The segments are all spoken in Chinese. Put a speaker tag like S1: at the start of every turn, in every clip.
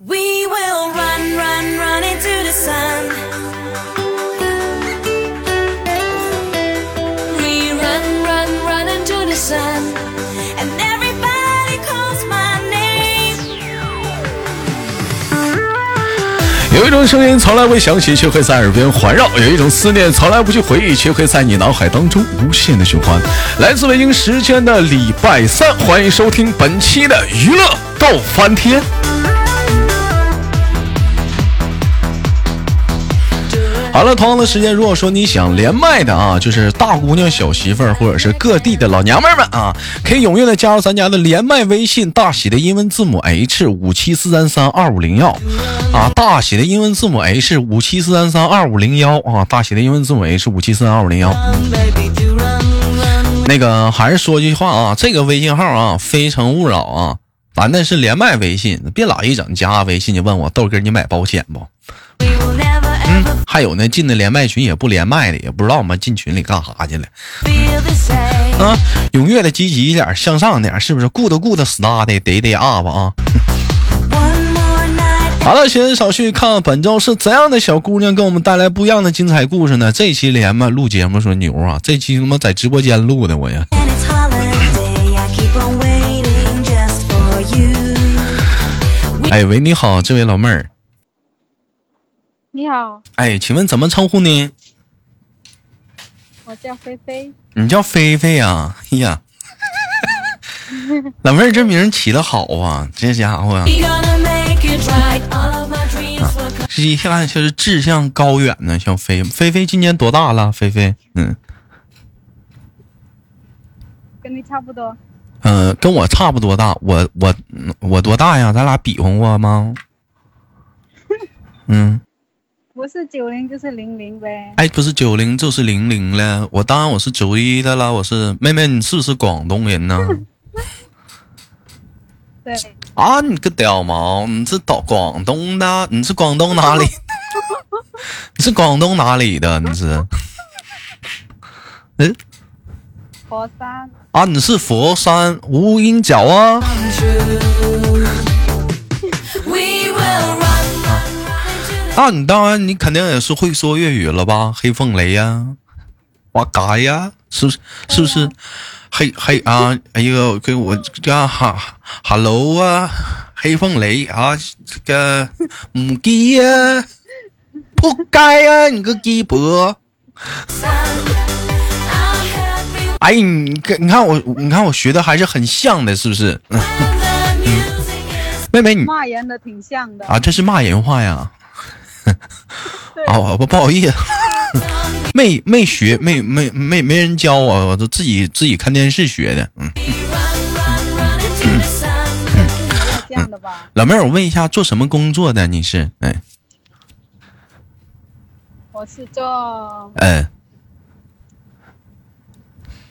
S1: We will run, run, run into the sun. We run, run, run into the sun. And everybody calls my name.
S2: 有一种声音从来未响起，却会在耳边环绕；有一种思念从来不去回忆，却会在你脑海当中无限的循环。来自北京时间的礼拜三，欢迎收听本期的娱乐逗翻天。好了，同样的时间，如果说你想连麦的啊，就是大姑娘、小媳妇儿，或者是各地的老娘们们啊，可以踊跃的加入咱家的连麦微信，大写的英文字母 H 五七四三三二五零幺啊，大写的英文字母 H 五七四三三二五零幺啊，大写的英文字母 H 五七四三二五零幺。那个还是说句话啊，这个微信号啊，非诚勿扰啊，咱那是连麦微信，别老一整加微信就问我豆哥你买保险不？还有呢，进的连麦群也不连麦的，也不知道我们进群里干啥去了。啊，踊跃的、积极一点，向上点，是不是？good good star 的，得得 up 啊.好了，闲言少叙，看看本周是怎样的小姑娘给我们带来不一样的精彩故事呢？这期连麦录节目说牛啊，这期他妈在直播间录的我呀。哎喂，你好，这位老妹儿，
S3: 你好，
S2: 哎，请问怎么称呼呢？
S3: 我叫菲菲。
S2: 你叫菲菲呀？哎呀，老妹儿这名儿起的好啊，这家伙啊.这一看就是志向高远呢。像菲菲菲今年多大了？菲菲，嗯。
S3: 跟你差不多，
S2: 嗯，跟我差不多大，我我嗯我多大呀？咱俩比划过吗？嗯，
S3: 不是九零就是零零呗。
S2: 哎，不是九零就是零零了，我当然我是九一的了，我是妹妹，你是不是广东人呢？
S3: 对，
S2: 啊，你个屌毛，你是到广东的？你是广东哪里？你是广东哪里的？你是？嗯
S3: 佛山。
S2: 啊，你是佛山无影脚啊？啊，你当然，你肯定也是会说粤语了吧？黑凤雷呀、哇嘎呀，是不是？是不是？黑黑啊，哎呦，给我叫哈，hello 啊，黑凤雷啊，这个母鸡呀、扑街呀、你个鸡婆
S1: ！sun. Our happy
S2: 哎，你看，你看我，你看我学的还是很像的，是不是？妹妹你
S3: 骂人的挺像的。
S2: 啊，这是骂人话呀？啊，我不不好意思。没没学，没没没没人教我，我都自己自己看电视学的。嗯？老妹儿，我问一下，做什么工作的？你是？哎，
S3: 我是做
S2: 嗯，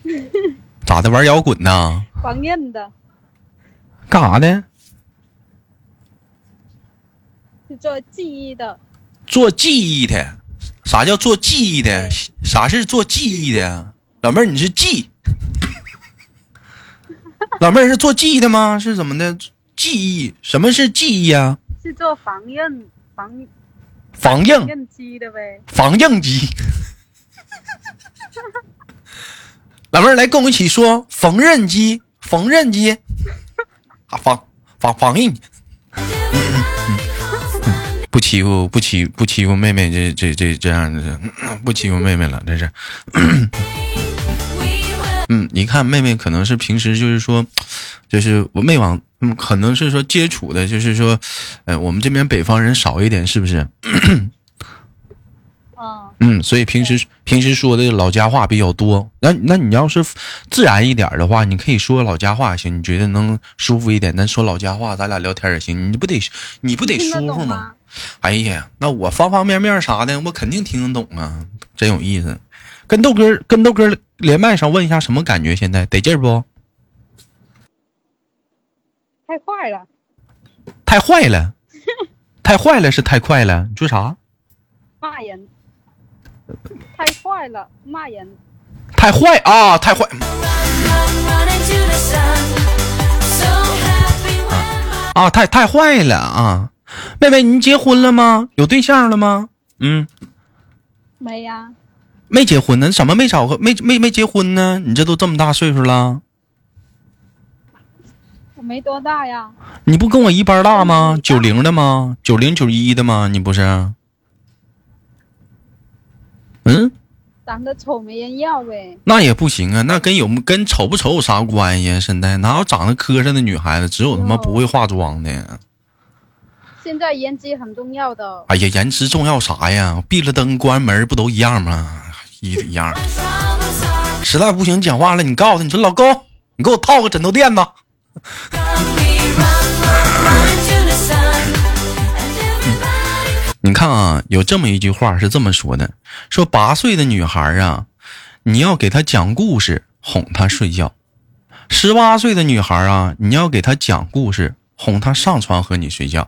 S2: 咋的？玩摇滚呢？
S3: 缝纫的，
S2: 干啥的？
S3: 是做记忆的。
S2: 做记忆的。啥叫做记忆的？啥是做记忆的？老妹儿，你是记？老妹儿是做记忆的吗？是怎么的？记忆？什么是记忆啊？
S3: 是做缝纫缝
S2: 防硬
S3: 纫机的呗。
S2: 防硬机。老妹儿来跟我一起说缝纫机，缝纫机，啊防防防硬。不欺负不欺不欺负妹妹，这这这这样的，不欺负妹妹了，这是。嗯，你看妹妹可能是平时就是说，就是我没往，嗯，可能是说接触的，就是说，呃，我们这边北方人少一点，是不是？
S3: 嗯，
S2: 嗯，所以平时平时说的老家话比较多。那那你要是自然一点的话，你可以说老家话行，你觉得能舒服一点，咱说老家话，咱俩聊天也行。你不得你不得舒服吗？？哎呀，那我方方面面啥的，我肯定听得懂啊，真有意思。跟豆哥跟豆哥连麦上问一下什么感觉？现在得劲儿不？
S3: 太坏了，
S2: 太坏了，太坏了是太快了。你说啥？
S3: 骂人。太坏了，骂人。
S2: 太坏啊！太坏啊！太太坏了啊！妹妹，你结婚了吗？有对象了吗？嗯，
S3: 没呀、
S2: 没结婚呢，怎么没找个没没没结婚呢？你这都这么大岁数了，
S3: 我没多大呀，
S2: 你不跟我一般大吗？九零的吗？九零九一的吗？你不是？嗯，
S3: 长得丑没人要呗。
S2: 那也不行啊，那跟有跟丑不丑有啥关系啊？现在哪有长得磕碜的女孩子？只有他妈不会化妆的。
S3: 现在颜值很重要的，
S2: 哎呀，颜值重要啥呀？闭了灯关门不都一样吗？一一样。实在不行讲话了，你告诉他，你说老公，你给我套个枕头垫子。你看啊，有这么一句话是这么说的：说八岁的女孩啊，你要给她讲故事哄她睡觉；十八岁的女孩啊，你要给她讲故事哄她上床和你睡觉；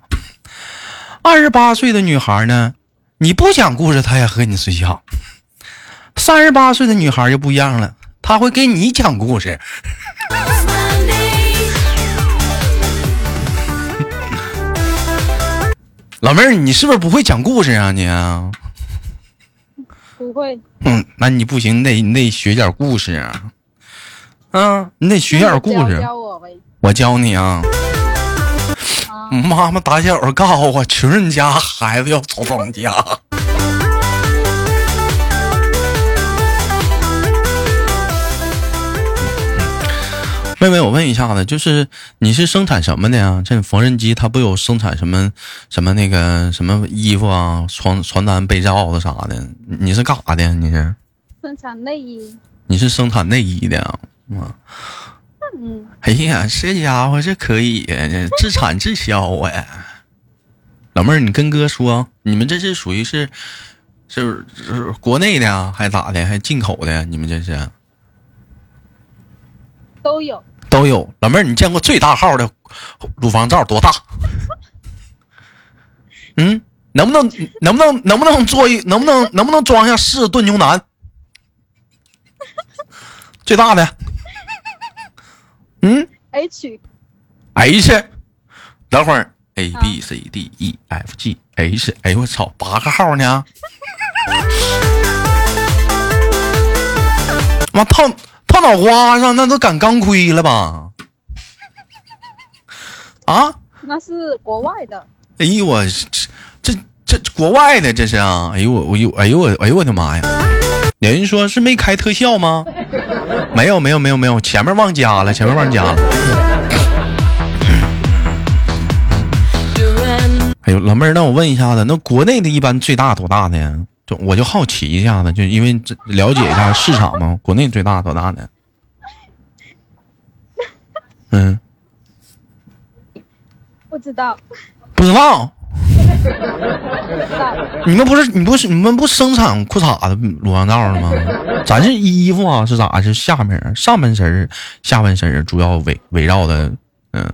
S2: 二十八岁的女孩呢，你不讲故事她也和你睡觉；三十八岁的女孩就不一样了，她会给你讲故事。老妹儿，你是不是不会讲故事啊你啊？
S3: 不会。
S2: 嗯，那你不行，你得你得学点故事啊，啊，你得学点故事。
S3: 教我呗。
S2: 我教你啊，
S3: 啊，
S2: 妈妈打小告诉我，穷人家孩子要早当家。妹妹，我问一下子，就是你是生产什么的呀？这缝纫机它不有生产什么什么那个什么衣服啊、床床单、被罩子啥的？你是干啥的？你是
S3: 生产内衣。
S2: 你是生产内衣的啊？啊
S3: 嗯，
S2: 哎呀，这家伙这可以呀，这自产自销啊！老妹儿，你跟哥说，你们这是属于是是是国内的啊，还咋的？还进口的？你们这是
S3: 都有。
S2: 都有。老妹儿，你见过最大号的乳房罩多大？嗯，能不能能不能能不能做一能不能能不能装下四炖牛腩？最大的，嗯。
S3: H
S2: H，等会儿 A B C D E F G H，哎呦我操，八个号呢！妈套套脑瓜上，那都赶钢盔了吧？啊！
S3: 那是国外的，
S2: 哎呦我这这这国外的这是啊！哎呦我我呦哎呦我哎呦我的妈呀！有人说是没开特效吗？没有没有没有没有，前面忘加了，前面忘加了。哎呦，老妹儿，那我问一下子，那国内的一般最大多大的呀？就我就好奇一下子，就因为这了解一下市场嘛，国内最大多大的？嗯，
S3: 不知道，
S2: 不知道。你们不是你不是你们不生产裤衩子、乳房罩的吗？咱是衣服啊，是咋？是下面儿上半身儿、下半身儿主要围围绕的，嗯。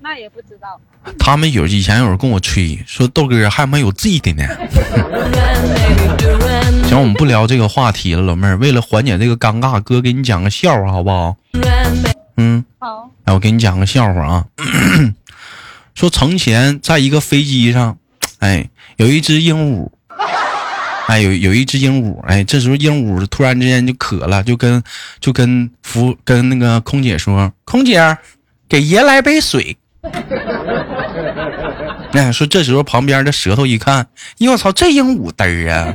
S3: 那也不知道。
S2: 他们有以前有人跟我吹说豆哥还没有 Z 的呢。行，我们不聊这个话题了，老妹儿。为了缓解这个尴尬，哥给你讲个笑话好不好？嗯，
S3: 好，
S2: 来，我给你讲个笑话啊。说从前在一个飞机上，哎，有一只鹦鹉，哎，有有一只鹦鹉，哎，这时候鹦鹉突然之间就渴了，就跟就跟服跟那个空姐说：“空姐，给爷来杯水。”那说这时候旁边的舌头一看，哟我操，这鹦鹉嘚儿啊！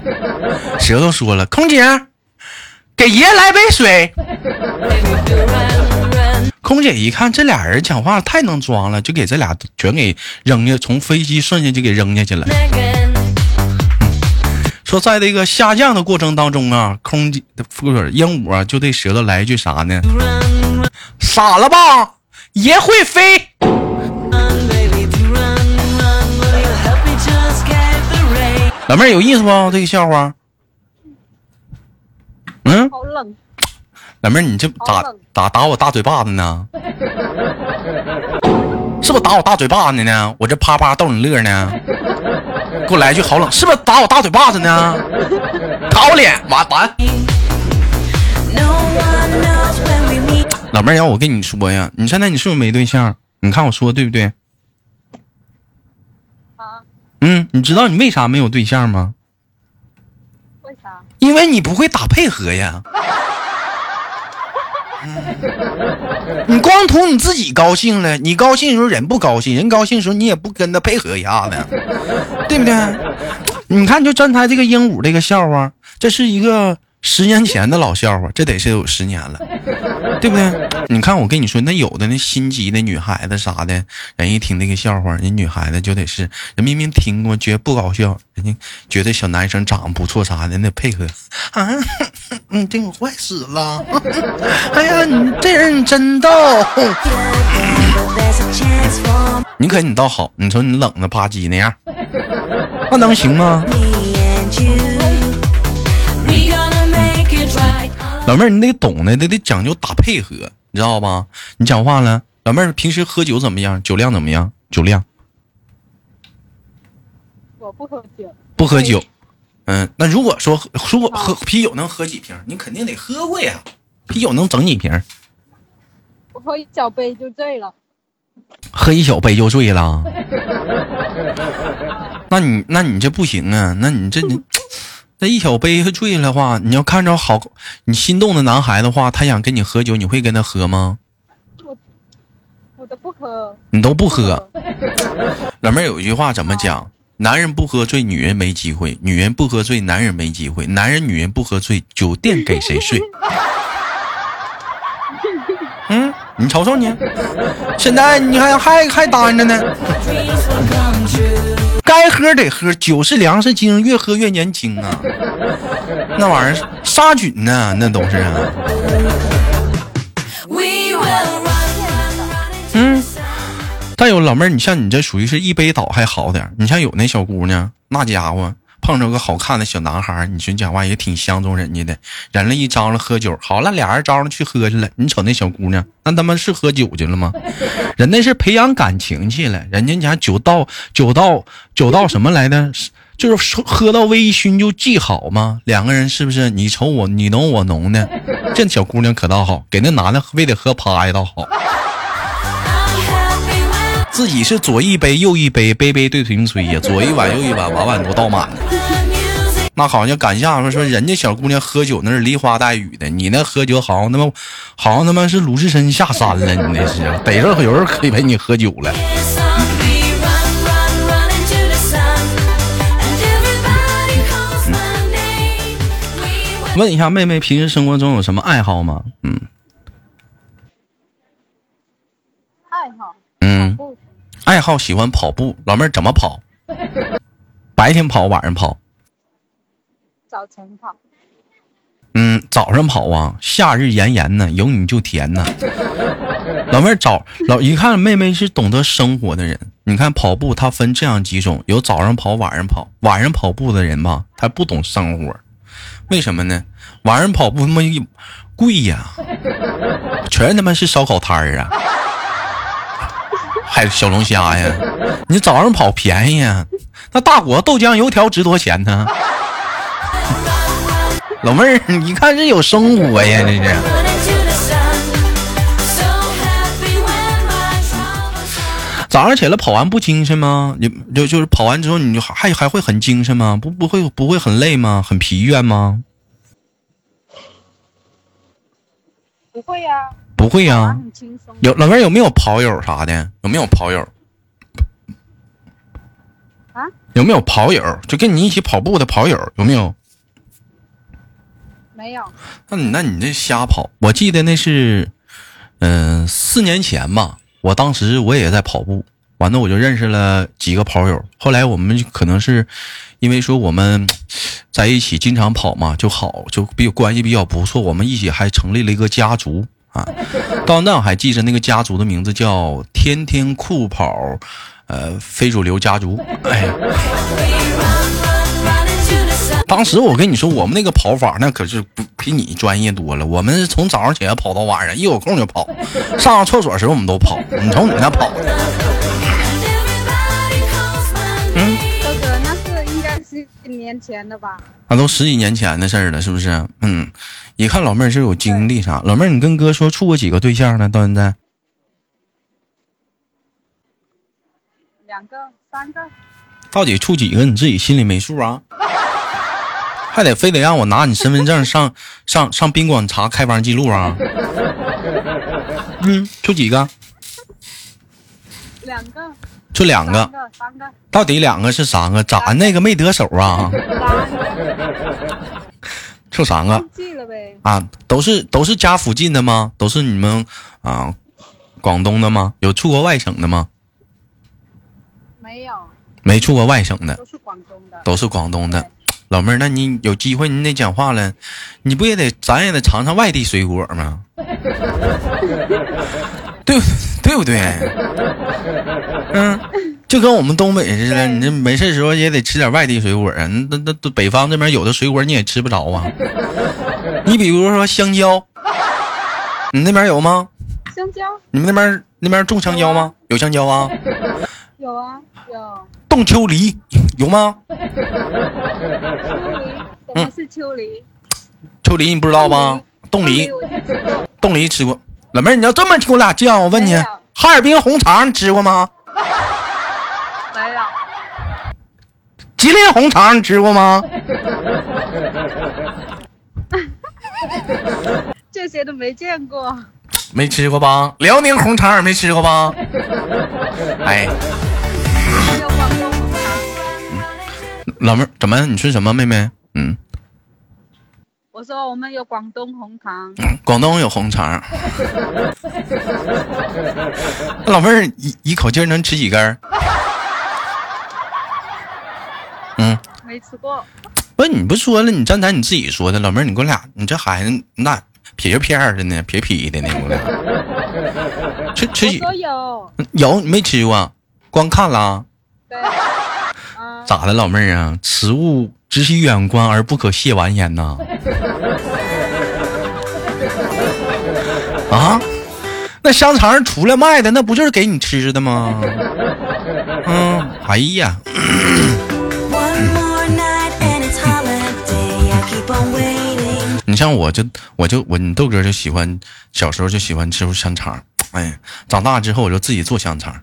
S2: 舌头说了：“空姐，给爷来杯水。”空姐一看这俩人讲话太能装了，就给这俩全给扔下，从飞机瞬间就给扔下去了。说在这个下降的过程当中啊，空姐不是鹦鹉啊，就对舌头来一句啥呢？傻了吧，爷会飞。老妹儿有意思不？这个笑话？嗯，
S3: 好冷，
S2: 老妹儿，你这打打打我大嘴巴子呢？是不是打我大嘴巴子呢？我这啪啪逗你乐呢？给我来一句好冷，是不是打我大嘴巴子呢？打我脸，完完。老妹儿，要我跟你说呀，你现在你是不是没对象？你看我说对不对？嗯，你知道你为啥没有对象吗？
S3: 为啥？
S2: 因为你不会打配合呀。嗯 你光图你自己高兴了，你高兴的时候人不高兴，人高兴的时候你也不跟他配合一下子，对不对？你看，就刚才这个鹦鹉这个笑话，这是一个十年前的老笑话，这得是有十年了，对不对？你看，我跟你说，那有的那心急的女孩子啥的，人一听那个笑话，人女孩子就得是，人明明听过觉得不搞笑，人家觉得小男生长得不错啥的，那配合啊，你这坏死了，哎呀，你这人真逗。你可你倒好，你说你冷的吧唧那样，那能行吗？老妹儿，你得懂得，得得讲究打配合，你知道吧？你讲话了，老妹儿平时喝酒怎么样？酒量怎么样？酒量
S3: 我不喝酒，
S2: 不喝酒。嗯，那如果说如果喝啤酒能喝几瓶，你肯定得喝过呀。啤酒能整几瓶？
S3: 我喝一小杯就醉了。
S2: 喝一小杯就醉了。那你那你这不行啊！那你这你 这一小杯醉了的话，你要看着好你心动的男孩的话，他想跟你喝酒，你会跟他喝吗？
S3: 我都不喝。
S2: 你都不喝。老妹儿有一句话怎么讲？男人不喝醉，女人没机会；女人不喝醉，男人没机会；男人女人不喝醉，酒店给谁睡？嗯，你瞅瞅你，现在你还还还单着呢。该喝得喝，酒是粮食精，越喝越年轻啊。那玩意儿杀菌呢，那都是啊。嗯.但有老妹儿，你像你这属于是一杯倒还好点儿你像有那小姑娘，那家伙碰着个好看的小男孩儿，你说讲话也挺相中人家的，人了一张罗喝酒，好了，俩人张了去喝去了。你瞅那小姑娘，那他妈是喝酒去了吗？人那是培养感情去了，人家家酒到酒到酒到什么来的？就是喝到微醺就记好吗？两个人是不是你瞅我你浓我浓的？这小姑娘可倒好，给那男的非得喝趴下倒好。自己是左一杯右一杯，杯杯对瓶吹呀，左一碗右一碗，碗碗都倒满了。那好像赶下说说人家小姑娘喝酒那是梨花带雨的，你那喝酒好像他妈好像他妈是鲁智深下山了，你那是逮着有人可以陪你喝酒了。问一下妹妹，平时生活中有什么爱好吗？嗯
S3: 爱好
S2: 嗯，
S3: 不
S2: 爱好喜欢跑步。老妹儿怎么跑？白天跑，晚上跑？
S3: 早晨跑，
S2: 嗯，早上跑啊，夏日炎炎呢，有你就甜呢。老妹儿早老一看妹妹是懂得生活的人，你看跑步它分这样几种，有早上跑，晚上跑。晚上跑步的人吧，他不懂生活，为什么呢？晚上跑步他妈一贵呀，全他妈是烧烤摊儿啊，还小龙虾呀。你早上跑便宜呀，那大果豆浆油条值多少钱呢？老妹儿，你看这有生活呀，这是。早上起来跑完不精神吗？你就就是跑完之后，你就还还会很精神吗？不不会不会很累吗？很疲倦吗？
S3: 不会呀、
S2: 不会呀。有老妹儿有没有跑友啥的？有没有跑友？
S3: 啊？
S2: 有没有跑友？就跟你一起跑步的跑友有没有？
S3: 没有，
S2: 那你那你这瞎跑。我记得那是，嗯、四年前吧。我当时我也在跑步，完了我就认识了几个跑友。后来我们可能是因为说我们 在一起经常跑嘛，就好就比较关系比较不错。我们一起还成立了一个家族啊。到那我还记着那个家族的名字叫“天天酷跑”，呃，非主流家族。哎呀。当时我跟你说，我们那个跑法那可是不比你专业多了。我们从早上起来跑到晚上，一有空就跑，上厕所时候我们都跑。你瞅你那跑的，
S3: 年前的吧？
S2: 那都十几年前的事儿了，是不是？嗯，一看老妹儿是有经历啥。老妹儿，你跟哥说处过几个对象呢？到现在
S3: 两个、三个，
S2: 到底处几个你自己心里没数啊？还得非得让我拿你身份证上 上上宾馆查开房记录啊？嗯，处几个？
S3: 两个，
S2: 处两个
S3: 三，个，个，
S2: 到底两个是三个？咋那个没得手啊？
S3: 三个，
S2: 处三个
S3: 记了呗。
S2: 啊？都是都是家附近的吗？都是你们啊广东的吗？有出过外省的吗？
S3: 没有，
S2: 没出过外省的，
S3: 都是广东的。
S2: 都是广东的。老妹儿，那你有机会你得讲话了，你不也得咱也得尝尝外地水果吗？对对不对？嗯，就跟我们东北似的，你这没事时候也得吃点外地水果啊。那那那北方这边有的水果你也吃不着啊。你比如说香蕉，你那边有吗？
S3: 香蕉
S2: 你们那边那边种香蕉吗？有香蕉啊？
S3: 有啊，有。
S2: 冻秋梨有吗？
S3: 秋梨，什么是秋梨？
S2: 秋梨你不知道吗？冻梨。冻梨吃过。老妹儿，你要这么听我俩犟，我问你，哈尔滨红肠你吃过吗？
S3: 没有，
S2: 吉林红肠你吃过吗？
S3: 这些都没见过。
S2: 没吃过吧？辽宁红肠也没吃过吧？哎，老妹儿，怎么？你说什么，妹妹？嗯，
S3: 我说我们有广东红肠，
S2: 广东有红肠。老妹儿一一口气儿能吃几根儿？嗯，
S3: 没吃过。
S2: 不，你不说了，你刚才你自己说的，老妹儿，你给我俩，你这孩子那撇撇儿的呢，撇撇的呢，我 俩吃吃几
S3: 我说有，
S2: 有你没吃过，光看了。咋的，老妹儿啊？食物只许远观而不可亵玩焉呐！啊，那香肠出来卖的，那不就是给你吃的吗？嗯，哎呀.你像我就我就我你豆哥就喜欢小时候就喜欢吃香肠，哎，长大之后我就自己做香肠。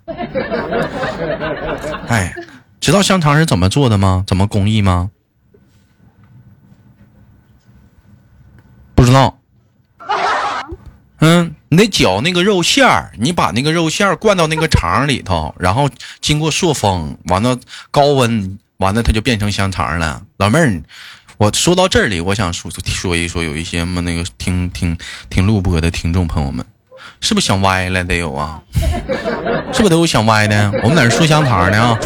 S2: 哎，知道香肠是怎么做的吗？怎么工艺吗？不知道。嗯，你得搅那个肉馅儿，你把那个肉馅儿灌到那个肠里头，然后经过塑封，完了高温，完了它就变成香肠了。老妹儿，我说到这里，我想说说一说，有一些么那个听听听录播的听众朋友们，是不是想歪了？得有啊，是不是都有想歪的？我们在这说香肠呢啊。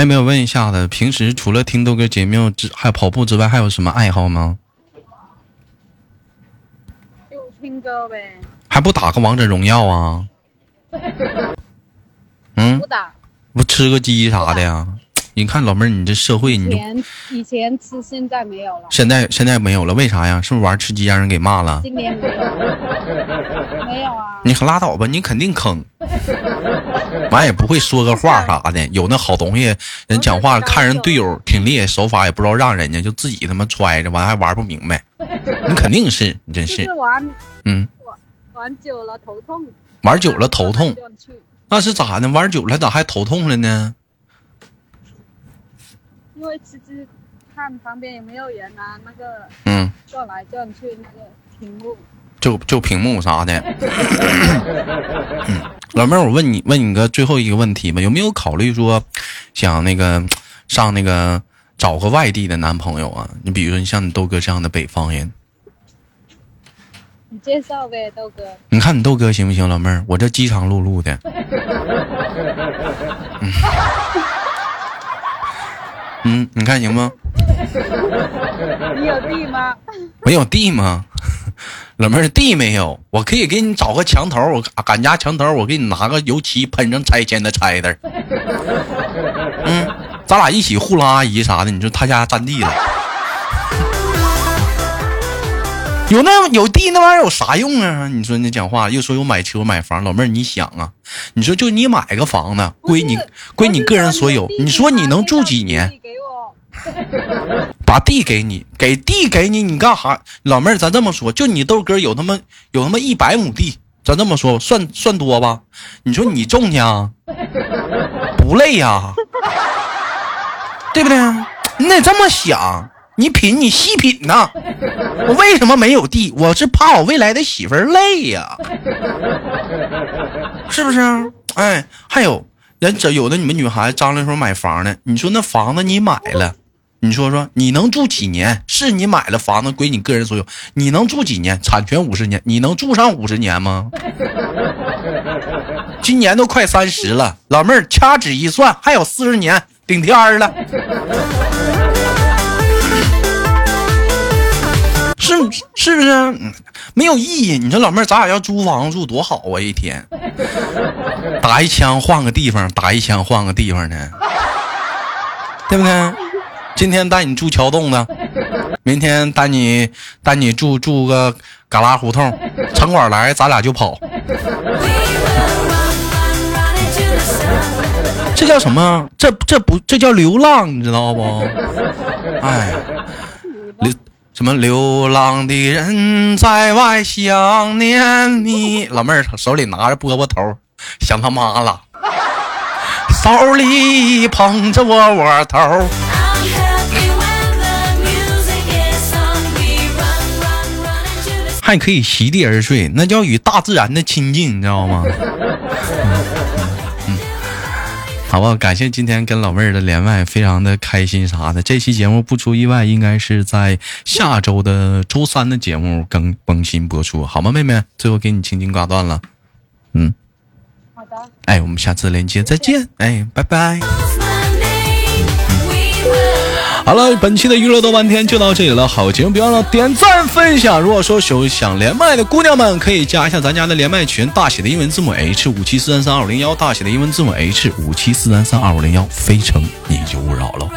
S2: 妹妹，我问一下子，平时除了听豆哥节目之还有跑步之外，还有什么爱好吗？
S3: 就听歌呗，
S2: 还不打个王者荣耀啊？嗯
S3: 不，打。
S2: 不吃个鸡啥的呀？你看老妹儿，你这社会，你就
S3: 前以前吃，现在没有了。
S2: 现在现在没有了，为啥呀？是不是玩吃鸡让人给骂了？
S3: 今年没有，没有啊。
S2: 你可拉倒吧，你肯定坑。完也不会说个话啥的，有那好东西，人讲话看人队友挺厉害，手法也不知道让人家，就自己他妈揣着，完还玩不明白。你肯定是，你真，
S3: 是是玩
S2: 嗯，
S3: 玩久了头痛，
S2: 玩久了头痛，那是咋的？玩久了咋还头痛了呢？
S3: 因为吃吃看旁边有没有人啊，那个
S2: 嗯，
S3: 转来转去那个屏幕。
S2: 就就屏幕啥的。嗯，老妹儿，我问你问你个最后一个问题吧，有没有考虑说想那个上那个找个外地的男朋友啊？你比如说你像你豆哥这样的北方人，
S3: 你介绍呗，豆哥。
S2: 你看你豆哥行不行？老妹儿，我这饥肠辘辘的。嗯，嗯，你看行吗？
S3: 你有地吗？
S2: 没有地吗？老妹儿地没有，我可以给你找个墙头，我俺家墙头，我给你拿个油漆喷上拆迁的拆的。嗯，咱俩一起糊弄阿姨啥的，你说他家占地了，有那有地那玩意儿有啥用啊？你说你讲话又说有买车买房，老妹儿你想啊，你说就你买个房子归你归你个人所有你说你能住几年？把地给你，给地给你，你干哈？老妹儿，咱这么说，就你豆哥有他妈有他妈一百亩地，咱这么说算算多吧？你说你种去啊？不累呀、对不对？你得这么想，你品，你细品呐。我为什么没有地？我是怕我未来的媳妇儿累呀、是不是？哎，还有人这有的你们女孩子张罗说买房呢，你说那房子你买了，你说说你能住几年？是你买了房子归你个人所有，你能住几年？产权五十年，你能住上五十年吗？今年都快三十了，老妹儿掐指一算，还有四十年顶天儿了。是是不是？嗯没有意义。你说老妹儿，咱俩要租房住多好啊！一天 打一枪换个地方，打一枪换个地方呢，对不对？今天带你住桥洞的，明天带你带你住住个旮旯胡同，城管来咱俩就跑。这叫什么？这这不这叫流浪，你知道不？哎，流什么流浪的人在外想念你。老妹儿手里拿着饽饽头，想他妈了，手里捧着窝窝头。还 可以席地而睡，那叫与大自然的亲近，你知道吗？嗯，好吧，感谢今天跟老妹儿的连麦，非常的开心啥的。这期节目不出意外，应该是在下周的周三的节目更更新播出，好吗，妹妹？最后给你轻轻挂断了，嗯，
S3: 好的。
S2: 哎，我们下次连接再见，哎，拜拜。好了，本期的娱乐多半天就到这里了。好节目别忘了点赞分享。如果说有想连麦的姑娘们，可以加一下咱家的连麦群，大写的英文字母 H 五七四三三二五零幺，大写的英文字母 H 五七四三三二五零幺，非诚你就勿扰喽。